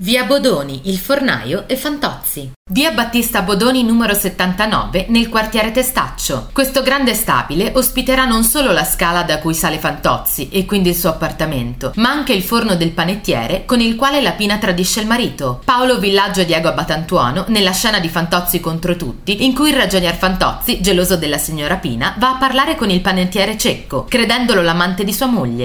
Via Bodoni, il fornaio e Fantozzi. Via Battista Bodoni numero 79 nel quartiere Testaccio. Questo grande stabile ospiterà non solo la scala da cui sale Fantozzi e quindi il suo appartamento, ma anche il forno del panettiere con il quale la Pina tradisce il marito. Paolo Villaggio e Diego Abatantuono nella scena di Fantozzi contro tutti, in cui il ragionier Fantozzi, geloso della signora Pina, va a parlare con il panettiere cecco, credendolo l'amante di sua moglie.